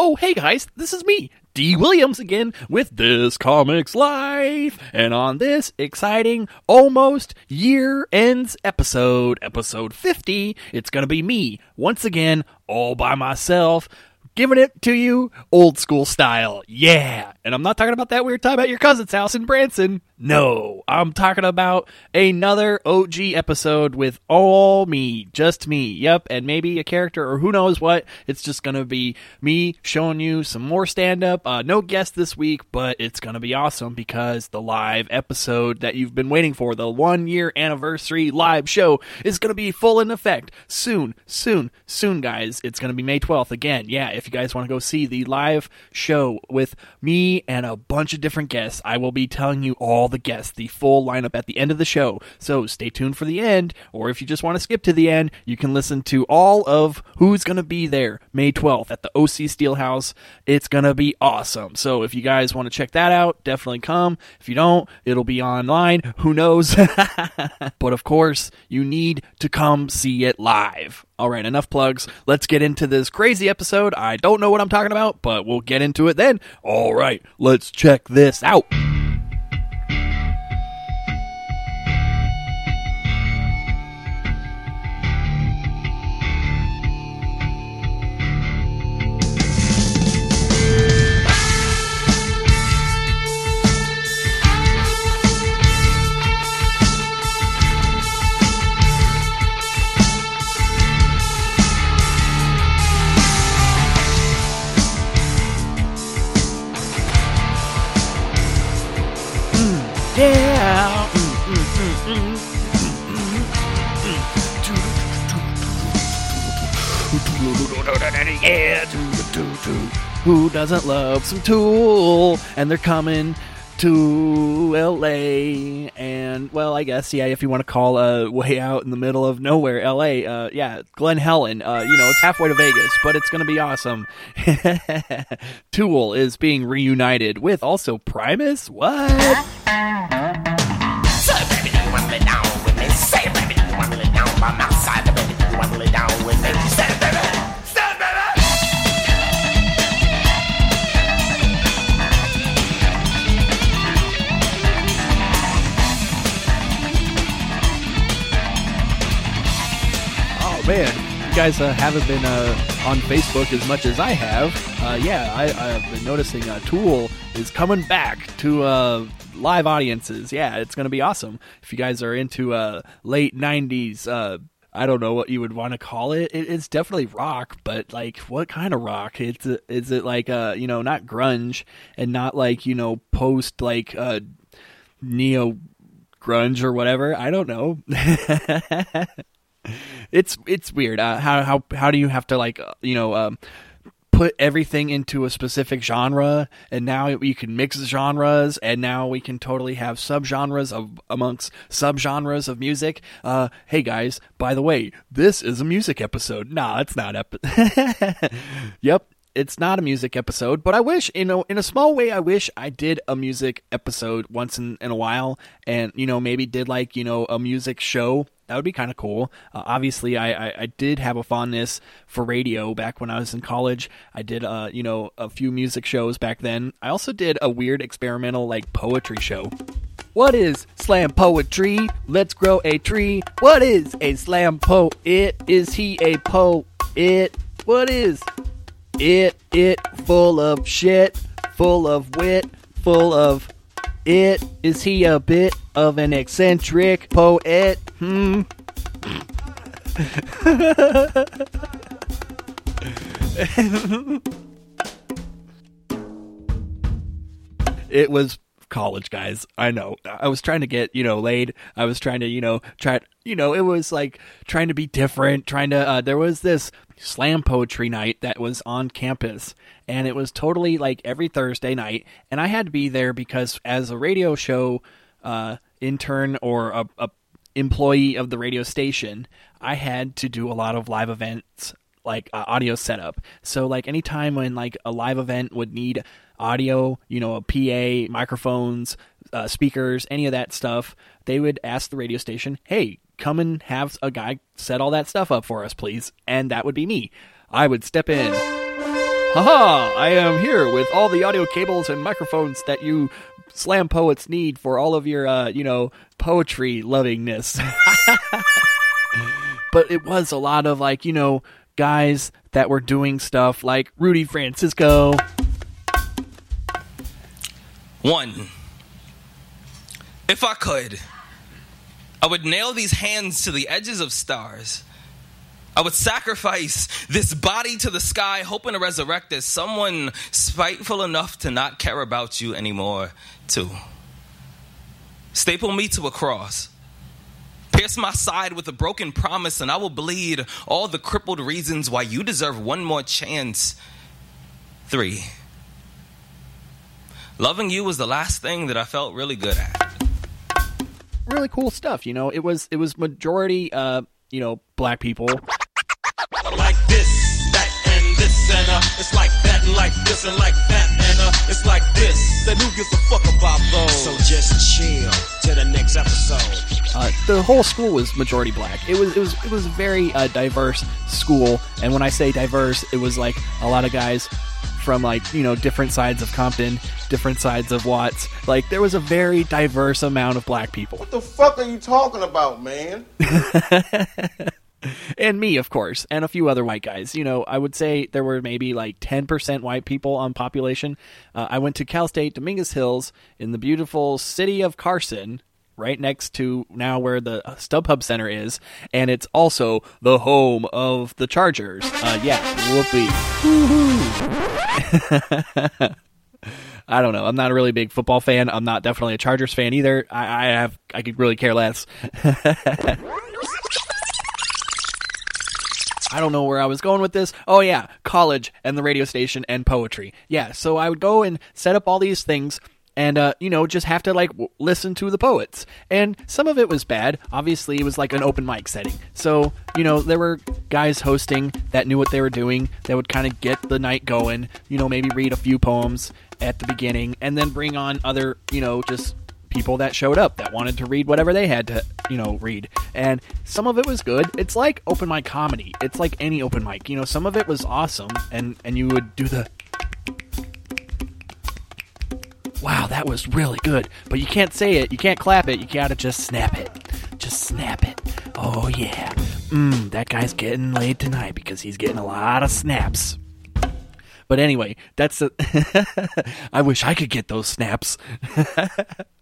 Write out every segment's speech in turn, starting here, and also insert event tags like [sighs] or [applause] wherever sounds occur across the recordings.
Oh, hey guys, this is me, D. Williams again with This Comics Life. And on this exciting, almost year ends episode, episode 50, it's gonna be me, once again, all by myself, giving it to you old school style. Yeah. And I'm not talking about that weird time at your cousin's house in Branson. No, I'm talking about another OG episode with all me, just me. Yep, and maybe a character or who knows what. It's just gonna be me showing you some more stand up. Uh, no guest this week, but it's gonna be awesome because the live episode that you've been waiting for, the one year anniversary live show, is gonna be full in effect soon, soon, soon, guys. It's gonna be May 12th again. Yeah, if you guys want to go see the live show with me and a bunch of different guests, I will be telling you all the guests, the full lineup at the end of the show. So stay tuned for the end, or if you just want to skip to the end, you can listen to all of who's going to be there May 12th at the OC Steelhouse. It's going to be awesome. So if you guys want to check that out, definitely come. If you don't, it'll be online. Who knows? [laughs] but of course, you need to come see it live. All right, enough plugs. Let's get into this crazy episode. I don't know what I'm talking about, but we'll get into it then. All right, let's check this out. Doesn't love some Tool? And they're coming to LA and well I guess yeah if you want to call uh way out in the middle of nowhere LA uh yeah Glen Helen uh you know it's halfway to Vegas but it's going to be awesome. [laughs] Tool is being reunited with also Primus? What guys uh, haven't been uh, on Facebook as much as I have. Uh, yeah, I, I've been noticing Tool is coming back to uh, live audiences. Yeah, it's going to be awesome. If you guys are into uh, late '90s, uh, I don't know what you would want to call it. it. It's definitely rock, but like, what kind of rock? It's is it like uh, you know, not grunge and not like you know, post like uh, neo grunge or whatever. I don't know. [laughs] it's it's weird. Uh, how how how do you have to like uh, you know um, put everything into a specific genre, and now you can mix genres, and now we can totally have subgenres of amongst subgenres of music. Uh, hey guys, by the way, this is a music episode. Nah, it's not. Ep- [laughs] yep. It's not a music episode, but I wish, you know, in a small way, I wish I did a music episode once in, in a while and, you know, maybe did like, you know, a music show that would be kind of cool. Uh, obviously, I, I, I did have a fondness for radio back when I was in college. I did, uh, you know, a few music shows back then. I also did a weird experimental like poetry show. What is slam poetry? Let's grow a tree. What is a slam poet? Is he a poet? What is it? It full of shit, full of wit, full of it. Is he a bit of an eccentric poet? Hmm. [laughs] it was college guys. I know. I was trying to get you know laid. I was trying to you know try you know it was like trying to be different trying to uh, there was this slam poetry night that was on campus and it was totally like every thursday night and i had to be there because as a radio show uh, intern or a, a employee of the radio station i had to do a lot of live events like uh, audio setup. So like anytime when like a live event would need audio, you know, a PA, microphones, uh, speakers, any of that stuff, they would ask the radio station, "Hey, come and have a guy set all that stuff up for us, please." And that would be me. I would step in. Haha! I am here with all the audio cables and microphones that you slam poets need for all of your, uh, you know, poetry lovingness. [laughs] but it was a lot of, like, you know, guys that were doing stuff like Rudy Francisco. One. If I could, I would nail these hands to the edges of stars. I would sacrifice this body to the sky, hoping to resurrect as someone spiteful enough to not care about you anymore, too. Staple me to a cross. Pierce my side with a broken promise, and I will bleed all the crippled reasons why you deserve one more chance. Three. Loving you was the last thing that I felt really good at. Really cool stuff, you know. It was it was majority, uh, you know, black people. like this, that, and this, and uh, it's like that, and like this, and like that, and it's like this. Then who gives a fuck about those? So just chill to the next episode. Uh, the whole school was majority black. It was it was it was a very uh, diverse school, and when I say diverse, it was like a lot of guys from like you know different sides of Compton, different sides of Watts. Like there was a very diverse amount of black people, What the fuck are you talking about, man? [laughs] and me, of course, and a few other white guys. You know, I would say there were maybe like ten percent white people on population. Uh, I went to Cal State Dominguez Hills in the beautiful city of Carson. Right next to now where the StubHub Center is, and it's also the home of the Chargers. Uh, yeah, whoopee. [laughs] I don't know. I'm not a really big football fan. I'm not definitely a Chargers fan either. I, I have I could really care less. [laughs] I don't know where I was going with this. Oh yeah, college and the radio station and poetry. Yeah, so I would go and set up all these things and uh, you know just have to like w- listen to the poets and some of it was bad obviously it was like an open mic setting so you know there were guys hosting that knew what they were doing that would kind of get the night going you know maybe read a few poems at the beginning and then bring on other you know just people that showed up that wanted to read whatever they had to, you know, read. And some of it was good. It's like open mic comedy. It's like any open mic. You know, some of it was awesome and and you would do the Wow, that was really good. But you can't say it, you can't clap it, you gotta just snap it. Just snap it. Oh yeah. Mmm, that guy's getting laid tonight because he's getting a lot of snaps. But anyway, that's a [laughs] I wish I could get those snaps. [laughs]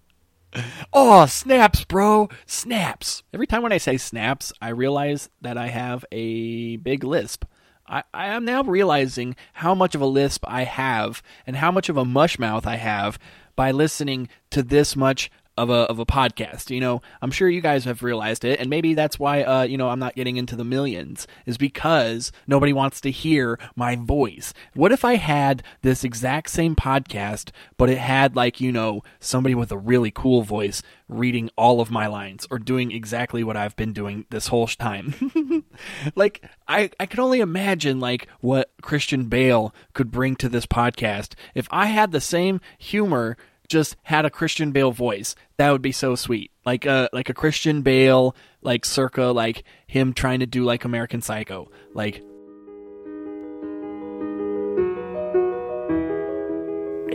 Oh, snaps, bro. Snaps. Every time when I say snaps, I realize that I have a big lisp. I, I am now realizing how much of a lisp I have and how much of a mush mouth I have by listening to this much of a of a podcast. You know, I'm sure you guys have realized it, and maybe that's why uh, you know I'm not getting into the millions is because nobody wants to hear my voice. What if I had this exact same podcast, but it had like you know somebody with a really cool voice reading all of my lines or doing exactly what I've been doing this whole time. [laughs] like I I could only imagine like what Christian Bale could bring to this podcast if I had the same humor just had a Christian Bale voice. That would be so sweet. Like a like a Christian Bale like circa like him trying to do like American Psycho. Like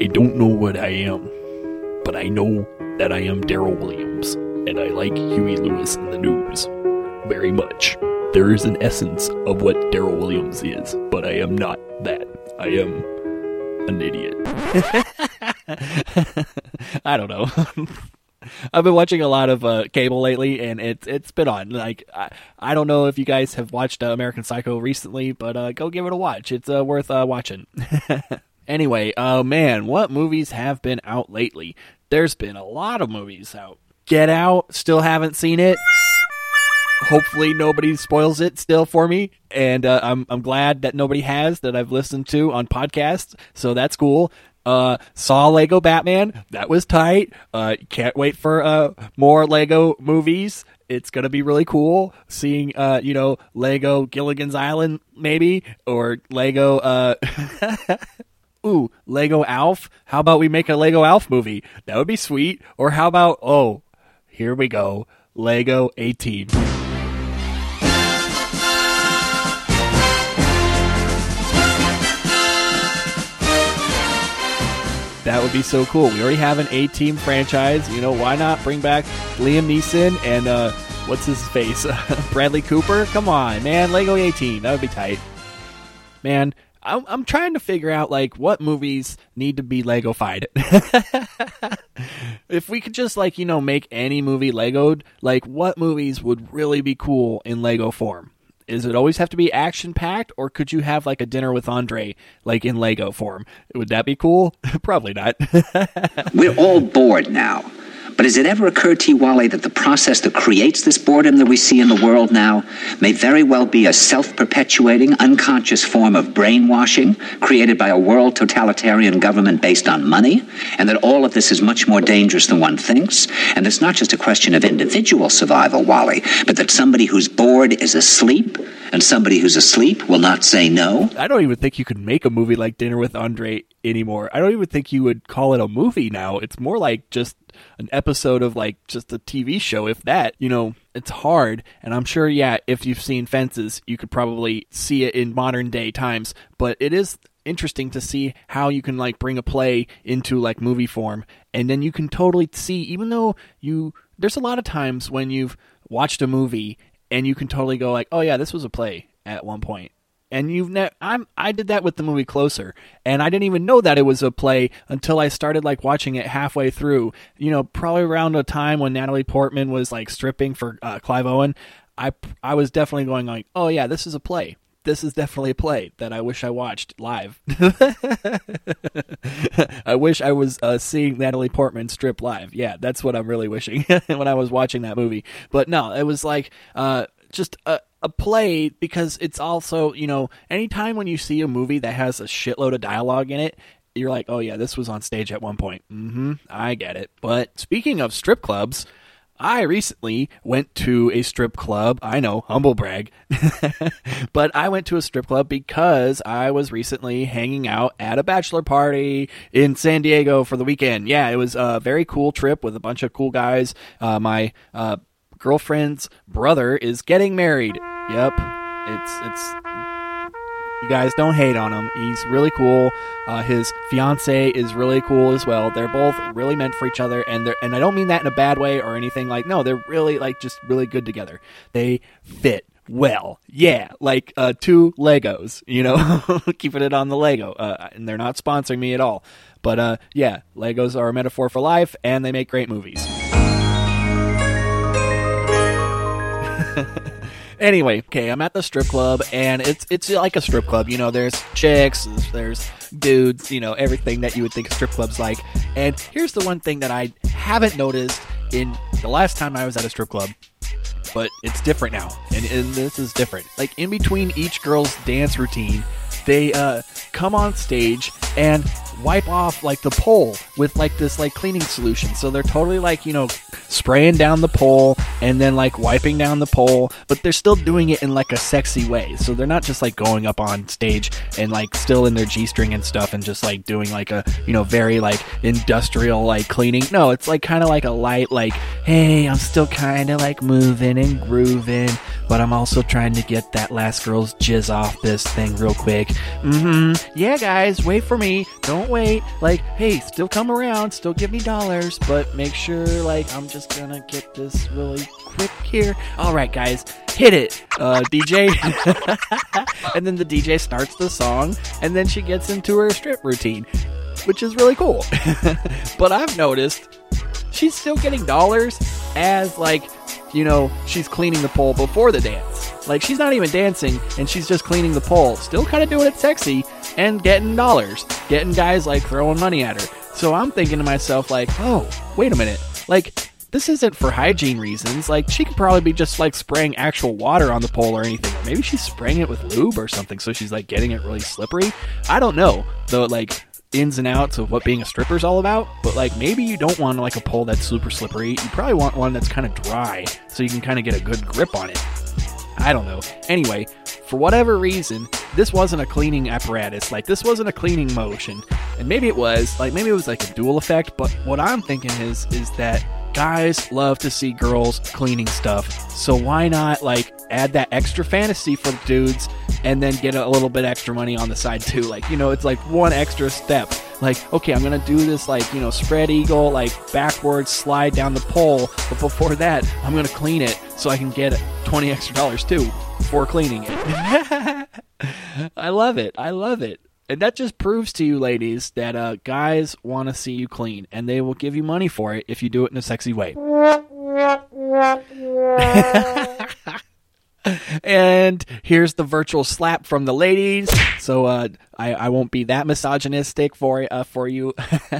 I don't know what I am, but I know that I am Daryl Williams, and I like Huey Lewis and the News very much. There is an essence of what Daryl Williams is, but I am not that. I am an idiot. [laughs] I don't know. [laughs] I've been watching a lot of uh, cable lately, and it's it's been on. Like I, I don't know if you guys have watched uh, American Psycho recently, but uh, go give it a watch. It's uh, worth uh, watching. [laughs] anyway, uh, man, what movies have been out lately? There's been a lot of movies out. Get Out, still haven't seen it. Hopefully nobody spoils it still for me, and uh, I'm I'm glad that nobody has that I've listened to on podcasts. So that's cool. Uh, saw Lego Batman. That was tight. Uh, can't wait for uh more Lego movies. It's gonna be really cool seeing uh you know Lego Gilligan's Island maybe or Lego uh. [laughs] Ooh, Lego Alf. How about we make a Lego Alf movie? That would be sweet. Or how about oh, here we go, Lego A Team. That would be so cool. We already have an A Team franchise. You know, why not bring back Liam Neeson and uh, what's his face, [laughs] Bradley Cooper? Come on, man, Lego A Team. That would be tight. Man, I'm, I'm trying to figure out like what movies need to be Legofied. [laughs] if we could just like you know make any movie Legoed, like what movies would really be cool in Lego form? Is it always have to be action packed, or could you have like a dinner with Andre, like in Lego form? Would that be cool? [laughs] Probably not. [laughs] We're all bored now. But has it ever occurred to you, Wally, that the process that creates this boredom that we see in the world now may very well be a self perpetuating, unconscious form of brainwashing created by a world totalitarian government based on money? And that all of this is much more dangerous than one thinks? And it's not just a question of individual survival, Wally, but that somebody who's bored is asleep, and somebody who's asleep will not say no? I don't even think you could make a movie like Dinner with Andre anymore. I don't even think you would call it a movie now. It's more like just an episode of like just a TV show, if that. You know, it's hard. And I'm sure, yeah, if you've seen Fences, you could probably see it in modern day times. But it is interesting to see how you can like bring a play into like movie form. And then you can totally see, even though you, there's a lot of times when you've watched a movie and you can totally go like, oh yeah, this was a play at one point and you've ne- I'm I did that with the movie Closer, and I didn't even know that it was a play until I started like watching it halfway through. You know, probably around a time when Natalie Portman was like stripping for uh, Clive Owen. I I was definitely going like, oh yeah, this is a play. This is definitely a play that I wish I watched live. [laughs] I wish I was uh, seeing Natalie Portman strip live. Yeah, that's what I'm really wishing [laughs] when I was watching that movie. But no, it was like uh, just a, a play because it's also, you know, anytime when you see a movie that has a shitload of dialogue in it, you're like, oh yeah, this was on stage at one point. Mm-hmm, I get it. But speaking of strip clubs, I recently went to a strip club. I know, humble brag. [laughs] but I went to a strip club because I was recently hanging out at a bachelor party in San Diego for the weekend. Yeah, it was a very cool trip with a bunch of cool guys. Uh, my uh, girlfriend's brother is getting married. Yep, it's it's. You guys don't hate on him. He's really cool. Uh, his fiance is really cool as well. They're both really meant for each other, and they're and I don't mean that in a bad way or anything. Like no, they're really like just really good together. They fit well. Yeah, like uh, two Legos. You know, [laughs] keeping it on the Lego. Uh, and they're not sponsoring me at all. But uh, yeah, Legos are a metaphor for life, and they make great movies. Anyway, okay, I'm at the strip club and it's it's like a strip club. You know, there's chicks, there's dudes, you know, everything that you would think a strip club's like. And here's the one thing that I haven't noticed in the last time I was at a strip club, but it's different now. And, and this is different. Like in between each girl's dance routine, they uh, come on stage and wipe off like the pole with like this like cleaning solution. So they're totally like, you know, spraying down the pole and then like wiping down the pole, but they're still doing it in like a sexy way. So they're not just like going up on stage and like still in their G string and stuff and just like doing like a, you know, very like industrial like cleaning. No, it's like kind of like a light, like, hey, I'm still kind of like moving and grooving, but I'm also trying to get that last girl's jizz off this thing real quick. Mm hmm. Yeah, guys, wait for me. Don't wait. Like, hey, still come around, still give me dollars, but make sure, like, I'm just gonna get this really quick here. All right, guys, hit it, uh, DJ. [laughs] and then the DJ starts the song, and then she gets into her strip routine, which is really cool. [laughs] but I've noticed she's still getting dollars as, like, you know, she's cleaning the pole before the dance. Like, she's not even dancing, and she's just cleaning the pole. Still kind of doing it sexy and getting dollars. Getting guys, like, throwing money at her. So I'm thinking to myself, like, oh, wait a minute. Like, this isn't for hygiene reasons. Like, she could probably be just, like, spraying actual water on the pole or anything. Maybe she's spraying it with lube or something, so she's, like, getting it really slippery. I don't know. Though, like, ins and outs of what being a stripper is all about, but like maybe you don't want like a pole that's super slippery. You probably want one that's kind of dry so you can kind of get a good grip on it. I don't know. Anyway, for whatever reason, this wasn't a cleaning apparatus. Like this wasn't a cleaning motion. And maybe it was, like maybe it was like a dual effect, but what I'm thinking is is that guys love to see girls cleaning stuff. So why not like add that extra fantasy for dudes and then get a little bit extra money on the side too? Like, you know, it's like one extra step Like, okay, I'm gonna do this like, you know, spread eagle, like backwards slide down the pole, but before that, I'm gonna clean it so I can get 20 extra dollars too for cleaning it. [laughs] I love it. I love it. And that just proves to you, ladies, that uh, guys want to see you clean, and they will give you money for it if you do it in a sexy way. [laughs] and here's the virtual slap from the ladies. So uh, I, I won't be that misogynistic for uh, for you,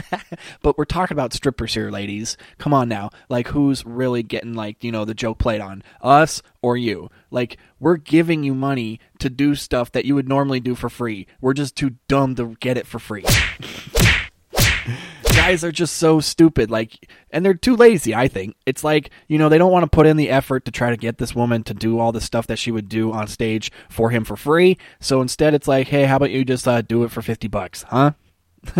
[laughs] but we're talking about strippers here, ladies. Come on now, like who's really getting like you know the joke played on us or you? Like we're giving you money to do stuff that you would normally do for free. We're just too dumb to get it for free. [laughs] guys are just so stupid like and they're too lazy i think. It's like you know they don't want to put in the effort to try to get this woman to do all the stuff that she would do on stage for him for free. So instead it's like hey how about you just uh, do it for 50 bucks huh? [laughs]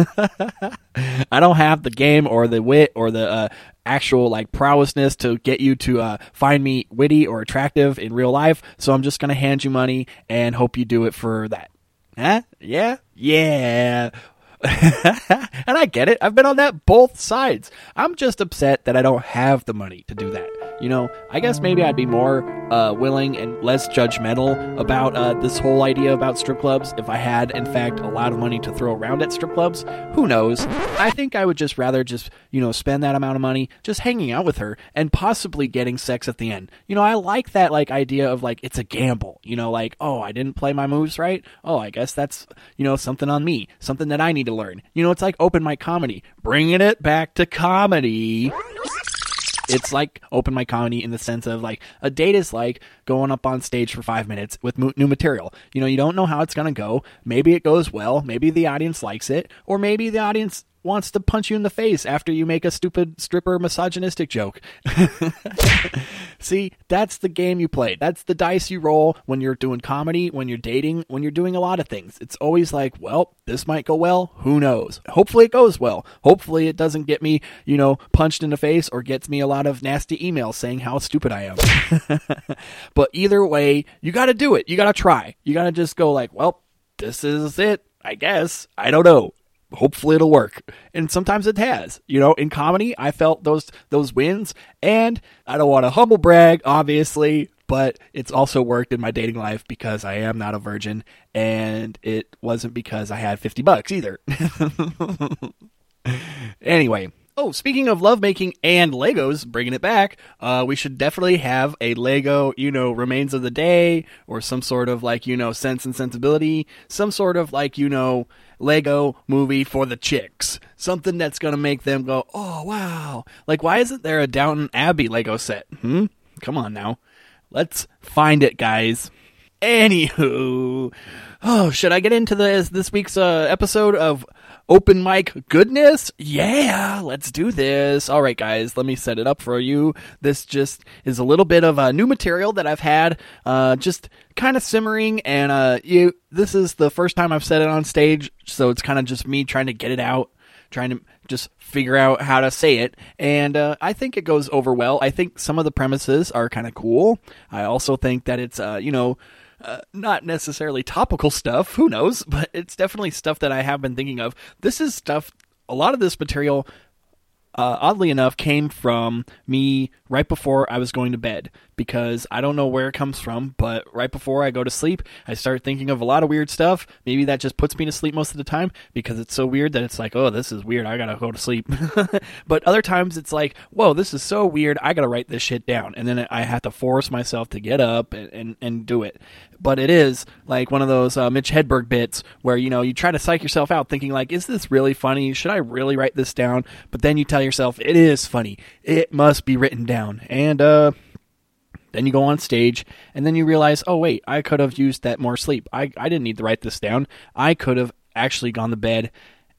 I don't have the game or the wit or the uh, actual like prowessness to get you to uh, find me witty or attractive in real life. So i'm just gonna hand you money and hope you do it for that. Huh? Yeah? Yeah [laughs] and I get it. I've been on that both sides. I'm just upset that I don't have the money to do that. You know, I guess maybe I'd be more uh, willing and less judgmental about uh, this whole idea about strip clubs if I had, in fact, a lot of money to throw around at strip clubs. Who knows? I think I would just rather just, you know, spend that amount of money just hanging out with her and possibly getting sex at the end. You know, I like that like idea of like it's a gamble. You know, like oh, I didn't play my moves right. Oh, I guess that's you know something on me, something that I need to learn. You know, it's like open mic comedy, bringing it back to comedy it's like open mic comedy in the sense of like a date is like going up on stage for five minutes with new material. You know, you don't know how it's going to go. Maybe it goes well. Maybe the audience likes it, or maybe the audience wants to punch you in the face after you make a stupid stripper misogynistic joke. [laughs] See, that's the game you play. That's the dice you roll when you're doing comedy, when you're dating, when you're doing a lot of things. It's always like, well, this might go well. Who knows? Hopefully it goes well. Hopefully it doesn't get me, you know, punched in the face or gets me a lot of nasty emails saying how stupid I am. [laughs] but either way, you got to do it. You got to try. You got to just go like, well, this is it. I guess. I don't know hopefully it'll work. And sometimes it has. You know, in comedy, I felt those those wins and I don't want to humble brag obviously, but it's also worked in my dating life because I am not a virgin and it wasn't because I had 50 bucks either. [laughs] anyway, Oh, speaking of lovemaking and Legos, bringing it back, uh, we should definitely have a Lego, you know, remains of the day, or some sort of like, you know, sense and sensibility, some sort of like, you know, Lego movie for the chicks. Something that's going to make them go, oh, wow. Like, why isn't there a Downton Abbey Lego set? Hmm? Come on now. Let's find it, guys. Anywho, oh, should I get into this this week's uh, episode of open mic goodness? Yeah, let's do this. All right, guys, let me set it up for you. This just is a little bit of uh, new material that I've had, uh, just kind of simmering, and uh, you. This is the first time I've said it on stage, so it's kind of just me trying to get it out, trying to just figure out how to say it, and uh, I think it goes over well. I think some of the premises are kind of cool. I also think that it's, uh, you know uh, not necessarily topical stuff, who knows, [laughs] but it's definitely stuff that I have been thinking of. This is stuff, a lot of this material, uh, oddly enough, came from me right before I was going to bed because I don't know where it comes from, but right before I go to sleep, I start thinking of a lot of weird stuff. Maybe that just puts me to sleep most of the time because it's so weird that it's like, oh, this is weird. I gotta go to sleep. [laughs] but other times it's like, whoa, this is so weird. I gotta write this shit down. And then I have to force myself to get up and, and, and do it. But it is like one of those uh, Mitch Hedberg bits where, you know, you try to psych yourself out thinking, like, is this really funny? Should I really write this down? But then you tell yourself, it is funny. It must be written down. And, uh, then you go on stage, and then you realize, oh, wait, I could have used that more sleep. I, I didn't need to write this down. I could have actually gone to bed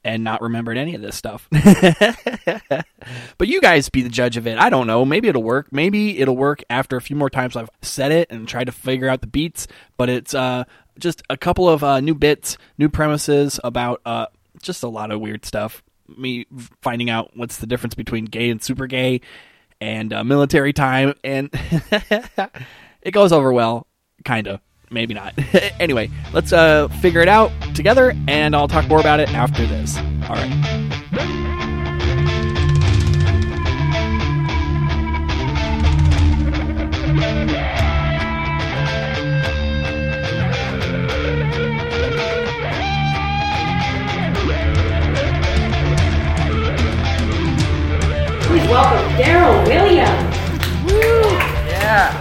and not remembered any of this stuff. [laughs] but you guys be the judge of it. I don't know. Maybe it'll work. Maybe it'll work after a few more times I've said it and tried to figure out the beats. But it's uh, just a couple of uh, new bits, new premises about uh, just a lot of weird stuff. Me finding out what's the difference between gay and super gay and uh, military time, and [laughs] it goes over well, kind of. maybe not. [laughs] anyway, let's uh, figure it out together, and I'll talk more about it after this. All right. Welcome Daryl Williams. Yeah.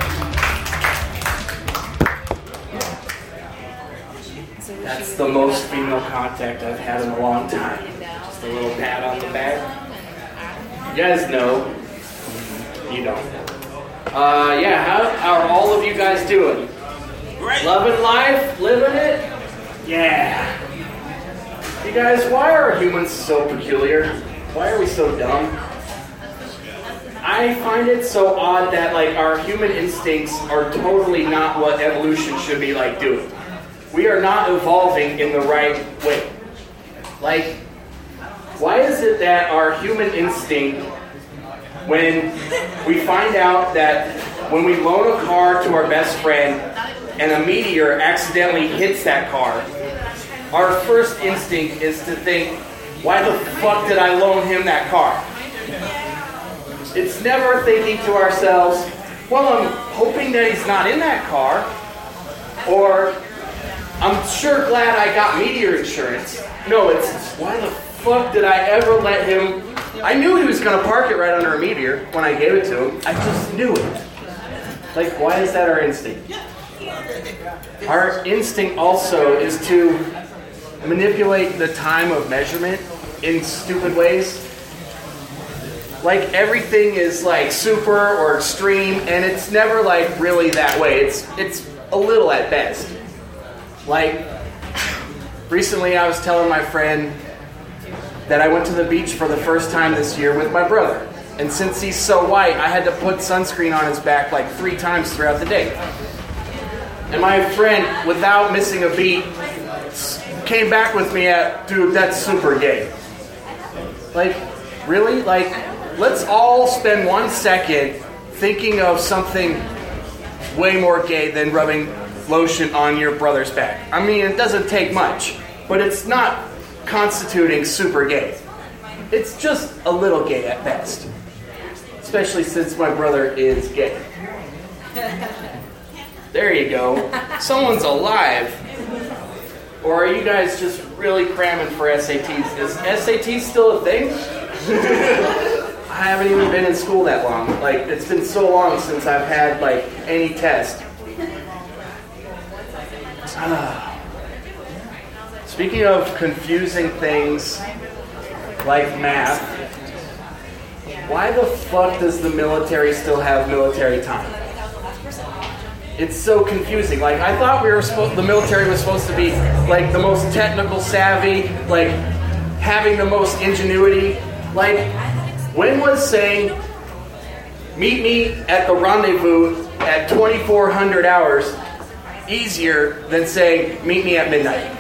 That's the most female contact I've had in a long time. Just a little pat on the back. You guys know. You don't. Uh, yeah, how, how are all of you guys doing? Great. Loving life? Living it? Yeah. You guys, why are humans so peculiar? Why are we so dumb? I find it so odd that like our human instincts are totally not what evolution should be like doing. We are not evolving in the right way. Like, why is it that our human instinct, when we find out that when we loan a car to our best friend and a meteor accidentally hits that car, our first instinct is to think, why the fuck did I loan him that car? It's never thinking to ourselves, well, I'm hoping that he's not in that car, or I'm sure glad I got meteor insurance. No, it's why the fuck did I ever let him? I knew he was gonna park it right under a meteor when I gave it to him. I just knew it. Like, why is that our instinct? Our instinct also is to manipulate the time of measurement in stupid ways. Like everything is like super or extreme, and it's never like really that way. It's it's a little at best. Like recently, I was telling my friend that I went to the beach for the first time this year with my brother, and since he's so white, I had to put sunscreen on his back like three times throughout the day. And my friend, without missing a beat, came back with me at, dude, that's super gay. Like, really? Like, let's all spend one second thinking of something way more gay than rubbing lotion on your brother's back. I mean, it doesn't take much, but it's not constituting super gay. It's just a little gay at best. Especially since my brother is gay. There you go. Someone's alive. Or are you guys just really cramming for SATs? Is SAT still a thing? [laughs] I haven't even been in school that long. Like it's been so long since I've had like any test. Ah. [sighs] Speaking of confusing things like math, why the fuck does the military still have military time? It's so confusing. Like I thought we were supposed the military was supposed to be like the most technical savvy, like having the most ingenuity. Like when was saying meet me at the rendezvous at 2400 hours easier than saying meet me at midnight?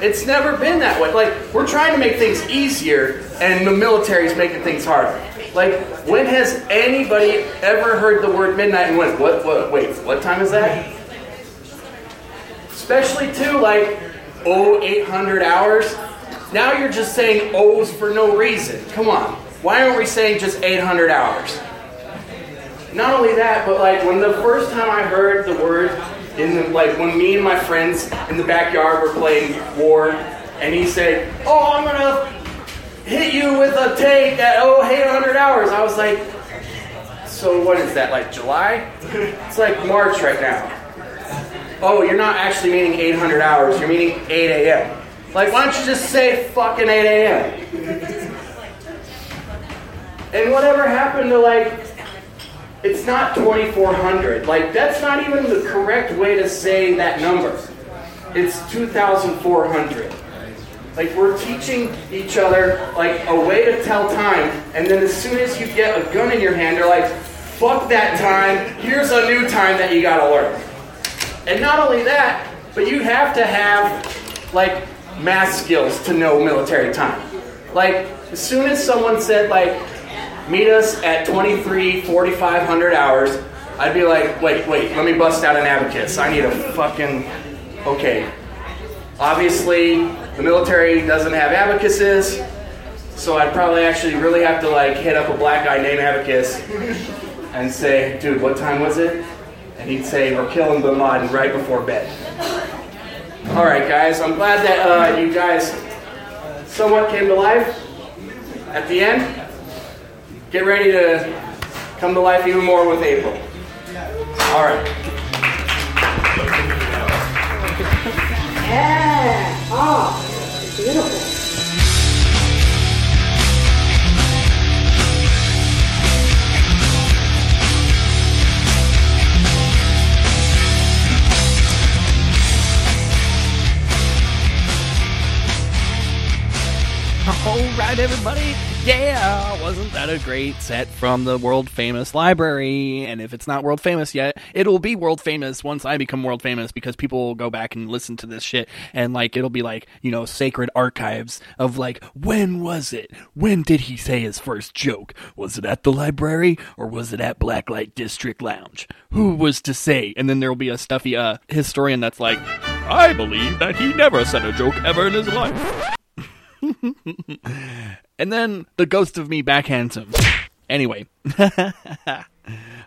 It's never been that way. Like we're trying to make things easier and the military is making things harder. Like when has anybody ever heard the word midnight and went, what what wait, what time is that? Especially too like oh 800 hours. Now you're just saying O's for no reason. Come on. Why aren't we saying just 800 hours? Not only that, but like when the first time I heard the word in the, like when me and my friends in the backyard were playing war, and he said, "Oh, I'm gonna hit you with a tank at oh 800 hours," I was like, "So what is that? Like July? [laughs] it's like March right now." Oh, you're not actually meaning 800 hours. You're meaning 8 a.m. Like, why don't you just say fucking 8 a.m.? And whatever happened to like it's not 2400. Like, that's not even the correct way to say that number. It's 2400. Like, we're teaching each other, like, a way to tell time, and then as soon as you get a gun in your hand, they're like, fuck that time, here's a new time that you gotta learn. And not only that, but you have to have, like, math skills to know military time. Like, as soon as someone said, like, meet us at 23, 4500 hours, I'd be like, wait, wait, let me bust out an abacus. I need a fucking. Okay. Obviously, the military doesn't have abacuses, so I'd probably actually really have to like hit up a black guy named Abacus and say, dude, what time was it? And he'd say, we're killing Bin Laden right before bed. All right, guys, I'm glad that uh, you guys somewhat came to life at the end. Get ready to come to life even more with April. All right. Yeah. Oh, beautiful. All right, everybody. Wasn't that a great set from the world famous library? And if it's not world famous yet, it'll be world famous once I become world famous because people will go back and listen to this shit and like it'll be like, you know, sacred archives of like, when was it? When did he say his first joke? Was it at the library or was it at Blacklight District Lounge? Who was to say? And then there'll be a stuffy uh historian that's like, I believe that he never said a joke ever in his life. [laughs] and then the ghost of me backhands him. Anyway. [laughs]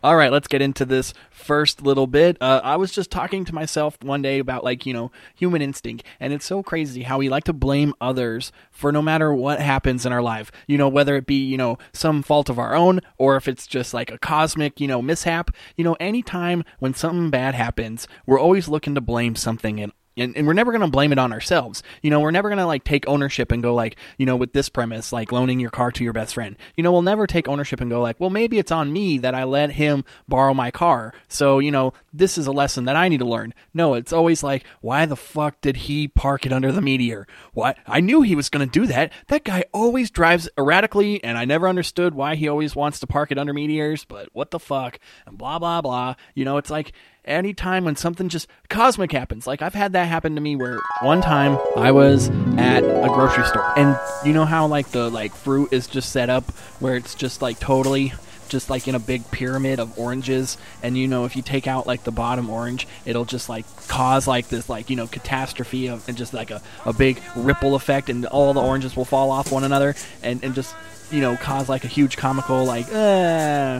All right, let's get into this first little bit. Uh, I was just talking to myself one day about, like, you know, human instinct, and it's so crazy how we like to blame others for no matter what happens in our life. You know, whether it be, you know, some fault of our own, or if it's just like a cosmic, you know, mishap. You know, anytime when something bad happens, we're always looking to blame something and, and we're never going to blame it on ourselves. You know, we're never going to like take ownership and go like, you know, with this premise, like loaning your car to your best friend. You know, we'll never take ownership and go like, well, maybe it's on me that I let him borrow my car. So, you know, this is a lesson that I need to learn. No, it's always like, why the fuck did he park it under the meteor? Why? I knew he was going to do that. That guy always drives erratically, and I never understood why he always wants to park it under meteors, but what the fuck? And blah, blah, blah. You know, it's like, anytime when something just cosmic happens. Like I've had that happen to me where one time I was at a grocery store. And you know how like the like fruit is just set up where it's just like totally just like in a big pyramid of oranges? And you know if you take out like the bottom orange it'll just like cause like this like you know catastrophe of and just like a, a big ripple effect and all the oranges will fall off one another and, and just you know cause like a huge comical like uh,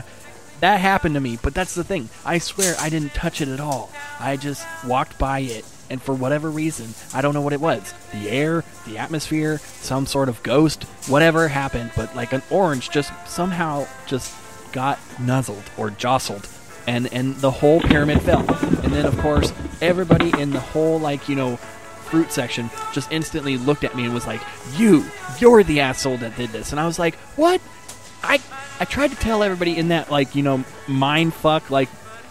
that happened to me, but that's the thing. I swear I didn't touch it at all. I just walked by it, and for whatever reason, I don't know what it was. The air, the atmosphere, some sort of ghost, whatever happened, but like an orange just somehow just got nuzzled or jostled. And, and the whole pyramid fell. And then, of course, everybody in the whole, like, you know, fruit section just instantly looked at me and was like, You, you're the asshole that did this. And I was like, What? I I tried to tell everybody in that like you know mind fuck like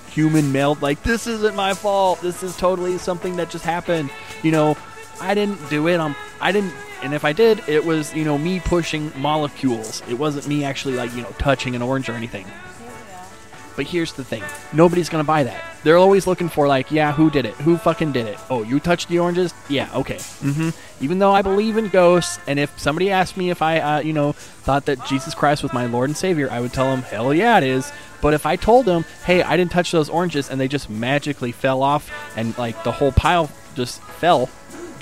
human meld like this isn't my fault. This is totally something that just happened. You know, I didn't do it. Um, I didn't. And if I did, it was you know me pushing molecules. It wasn't me actually like you know touching an orange or anything. But here's the thing nobody's going to buy that. They're always looking for, like, yeah, who did it? Who fucking did it? Oh, you touched the oranges? Yeah, okay. hmm. Even though I believe in ghosts, and if somebody asked me if I, uh, you know, thought that Jesus Christ was my Lord and Savior, I would tell them, hell yeah, it is. But if I told them, hey, I didn't touch those oranges, and they just magically fell off, and, like, the whole pile just fell,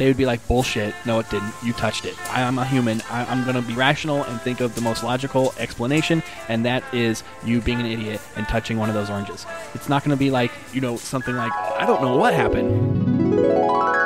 they would be like, bullshit, no, it didn't. You touched it. I am a human. I, I'm going to be rational and think of the most logical explanation, and that is you being an idiot and touching one of those oranges. It's not going to be like, you know, something like, I don't know what happened.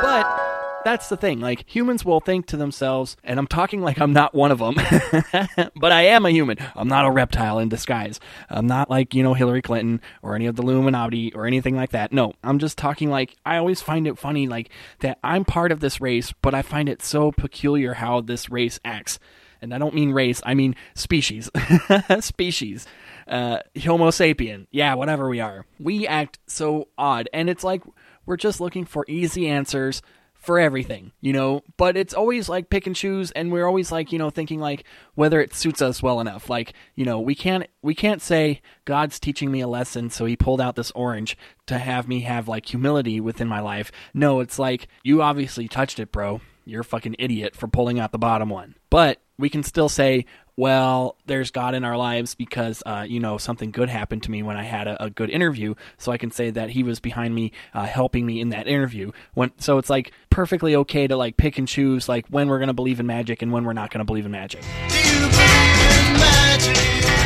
But that's the thing. Like humans will think to themselves, and I'm talking like I'm not one of them, [laughs] but I am a human. I'm not a reptile in disguise. I'm not like, you know, Hillary Clinton or any of the Illuminati or anything like that. No, I'm just talking like I always find it funny like that I'm part of this race, but I find it so peculiar how this race acts. And I don't mean race, I mean species. [laughs] species. Uh, Homo sapien. Yeah, whatever we are. We act so odd. And it's like we're just looking for easy answers for everything, you know, but it's always like pick and choose and we're always like, you know, thinking like whether it suits us well enough. Like, you know, we can't we can't say God's teaching me a lesson so he pulled out this orange to have me have like humility within my life. No, it's like you obviously touched it, bro. You're a fucking idiot for pulling out the bottom one. but we can still say, well, there's God in our lives because, uh, you know, something good happened to me when I had a, a good interview. So I can say that He was behind me, uh, helping me in that interview. When so it's like perfectly okay to like pick and choose like when we're gonna believe in magic and when we're not gonna believe in magic.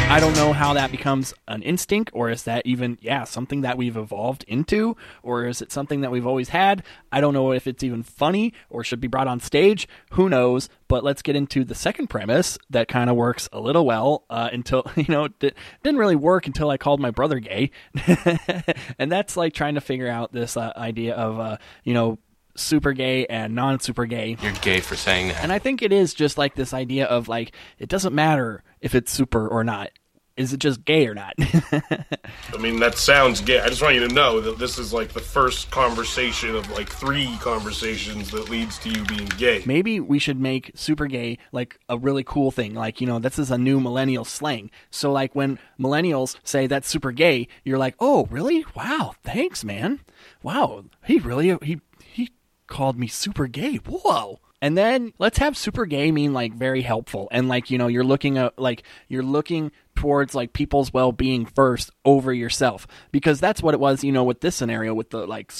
I don't know how that becomes an instinct, or is that even, yeah, something that we've evolved into, or is it something that we've always had? I don't know if it's even funny or should be brought on stage. Who knows? But let's get into the second premise that kind of works a little well uh, until, [laughs] you know, it didn't really work until I called my brother gay. [laughs] and that's like trying to figure out this uh, idea of, uh, you know, super gay and non super gay. You're gay for saying that. And I think it is just like this idea of like, it doesn't matter if it's super or not. Is it just gay or not? [laughs] I mean, that sounds gay. I just want you to know that this is like the first conversation of like three conversations that leads to you being gay. Maybe we should make super gay like a really cool thing. Like, you know, this is a new millennial slang. So, like, when millennials say that's super gay, you're like, oh, really? Wow, thanks, man. Wow, he really, he, he called me super gay. Whoa. And then let's have super gay mean like very helpful and like you know you're looking at like you're looking towards like people's well-being first over yourself. Because that's what it was you know with this scenario with the like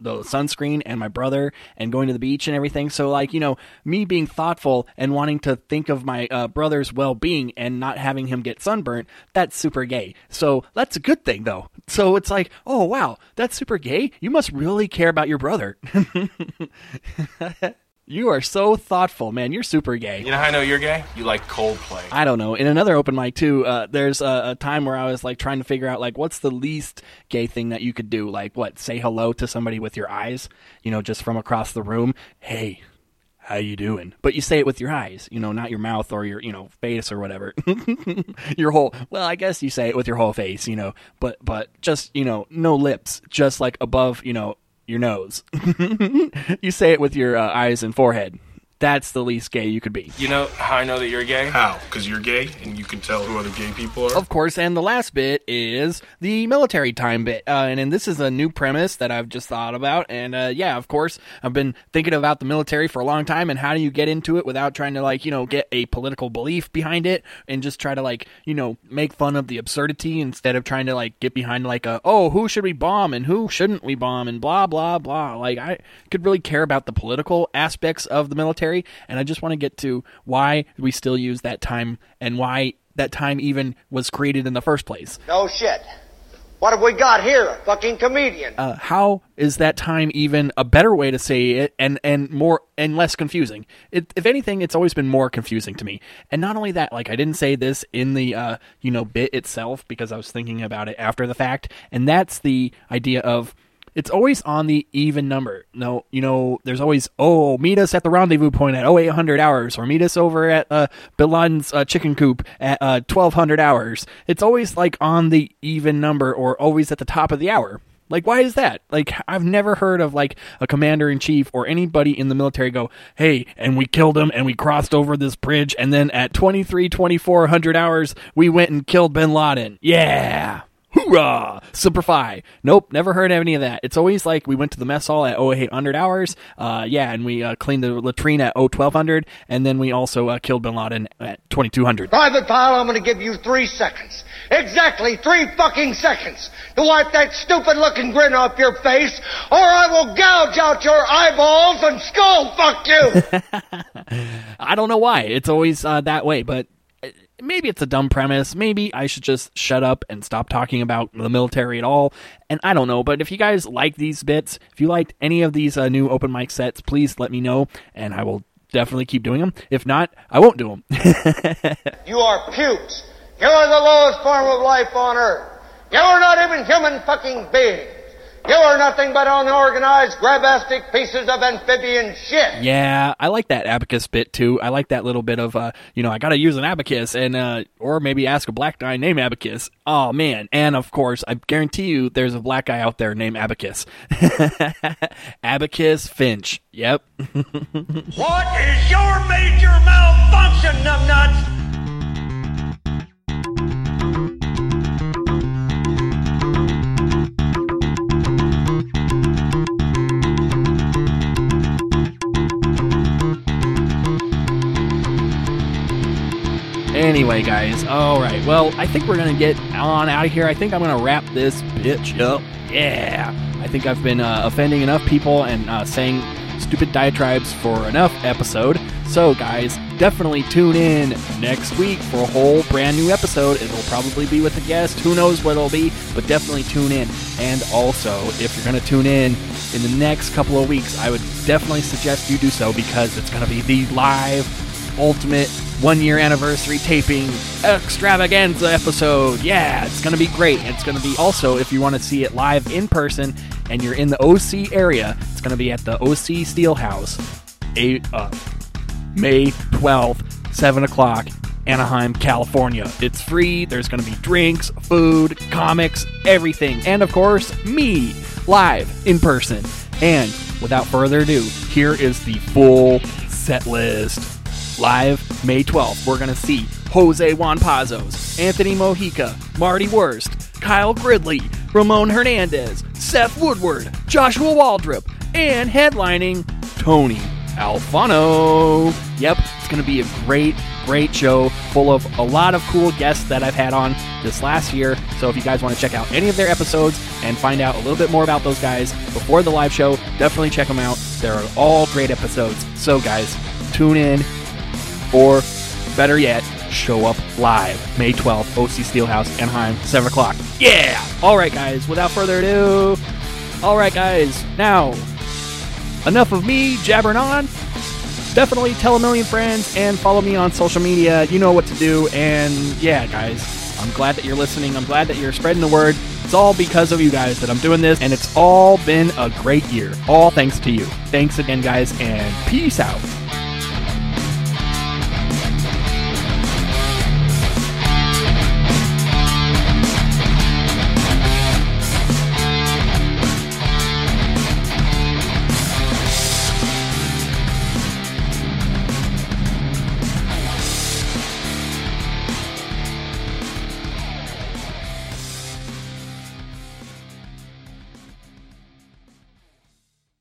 the sunscreen and my brother and going to the beach and everything. So like you know me being thoughtful and wanting to think of my uh, brother's well-being and not having him get sunburnt that's super gay. So that's a good thing though. So it's like oh wow that's super gay? You must really care about your brother [laughs] You are so thoughtful, man. You're super gay. You know how I know you're gay? You like Coldplay. I don't know. In another open mic too, uh, there's a, a time where I was like trying to figure out like what's the least gay thing that you could do. Like what? Say hello to somebody with your eyes. You know, just from across the room. Hey, how you doing? But you say it with your eyes. You know, not your mouth or your you know face or whatever. [laughs] your whole. Well, I guess you say it with your whole face. You know, but but just you know, no lips. Just like above. You know, your nose. [laughs] you say it with your uh, eyes and forehead. That's the least gay you could be. You know how I know that you're gay? How? Because you're gay and you can tell who other gay people are? Of course, and the last bit is the military time bit. Uh, and, and this is a new premise that I've just thought about. And uh, yeah, of course, I've been thinking about the military for a long time and how do you get into it without trying to, like, you know, get a political belief behind it and just try to, like, you know, make fun of the absurdity instead of trying to, like, get behind, like, a, oh, who should we bomb and who shouldn't we bomb and blah, blah, blah. Like, I could really care about the political aspects of the military. And I just want to get to why we still use that time and why that time even was created in the first place. No shit. What have we got here? A fucking comedian. Uh, how is that time even a better way to say it and and more and less confusing? It, if anything, it's always been more confusing to me. And not only that, like I didn't say this in the uh, you know bit itself because I was thinking about it after the fact, and that's the idea of it's always on the even number. No, you know, there's always, oh, meet us at the rendezvous point at 0800 hours, or meet us over at uh, Bin Laden's uh, chicken coop at uh, 1200 hours. It's always like on the even number or always at the top of the hour. Like, why is that? Like, I've never heard of like a commander in chief or anybody in the military go, hey, and we killed him and we crossed over this bridge, and then at 23, 2400 hours, we went and killed bin Laden. Yeah. Hoorah! Simplify. Nope, never heard of any of that. It's always like we went to the mess hall at 0800 hours. Uh, yeah, and we uh, cleaned the latrine at 01200, and then we also uh, killed bin Laden at 2200. Private Pile, I'm gonna give you three seconds. Exactly three fucking seconds to wipe that stupid looking grin off your face, or I will gouge out your eyeballs and skull fuck you! [laughs] I don't know why. It's always uh, that way, but maybe it's a dumb premise. Maybe I should just shut up and stop talking about the military at all. And I don't know, but if you guys like these bits, if you liked any of these uh, new open mic sets, please let me know, and I will definitely keep doing them. If not, I won't do them. [laughs] you are pukes. You are the lowest form of life on earth. You are not even human fucking beings. You are nothing but unorganized, grabastic pieces of amphibian shit. Yeah, I like that abacus bit too. I like that little bit of uh, you know, I gotta use an abacus and uh, or maybe ask a black guy named Abacus. Oh man, and of course, I guarantee you, there's a black guy out there named Abacus. [laughs] Abacus Finch. Yep. [laughs] What is your major malfunction, numbnuts? Anyway, guys, all right. Well, I think we're gonna get on out of here. I think I'm gonna wrap this bitch up. Yeah, I think I've been uh, offending enough people and uh, saying stupid diatribes for enough episode. So, guys, definitely tune in next week for a whole brand new episode. It'll probably be with a guest. Who knows what it'll be, but definitely tune in. And also, if you're going to tune in in the next couple of weeks, I would definitely suggest you do so because it's going to be the live ultimate one year anniversary taping extravaganza episode. Yeah, it's going to be great. It's going to be also, if you want to see it live in person and you're in the OC area, it's going to be at the OC Steelhouse, eight, uh, May 12th, 7 o'clock, Anaheim, California. It's free. There's going to be drinks, food, comics, everything. And of course, me, live in person. And without further ado, here is the full set list. Live May 12th, we're going to see Jose Juan Pazos, Anthony Mojica, Marty Wurst, Kyle Gridley, Ramon Hernandez, Seth Woodward, Joshua Waldrop, and headlining Tony Alfano. Yep, it's going to be a great, great show full of a lot of cool guests that I've had on this last year. So if you guys want to check out any of their episodes and find out a little bit more about those guys before the live show, definitely check them out. They're all great episodes. So, guys, tune in or better yet, show up live May 12th, OC Steelhouse, Anaheim, 7 o'clock. Yeah! All right, guys, without further ado, all right, guys, now, enough of me jabbering on. Definitely tell a million friends and follow me on social media. You know what to do. And yeah, guys, I'm glad that you're listening. I'm glad that you're spreading the word. It's all because of you guys that I'm doing this, and it's all been a great year. All thanks to you. Thanks again, guys, and peace out.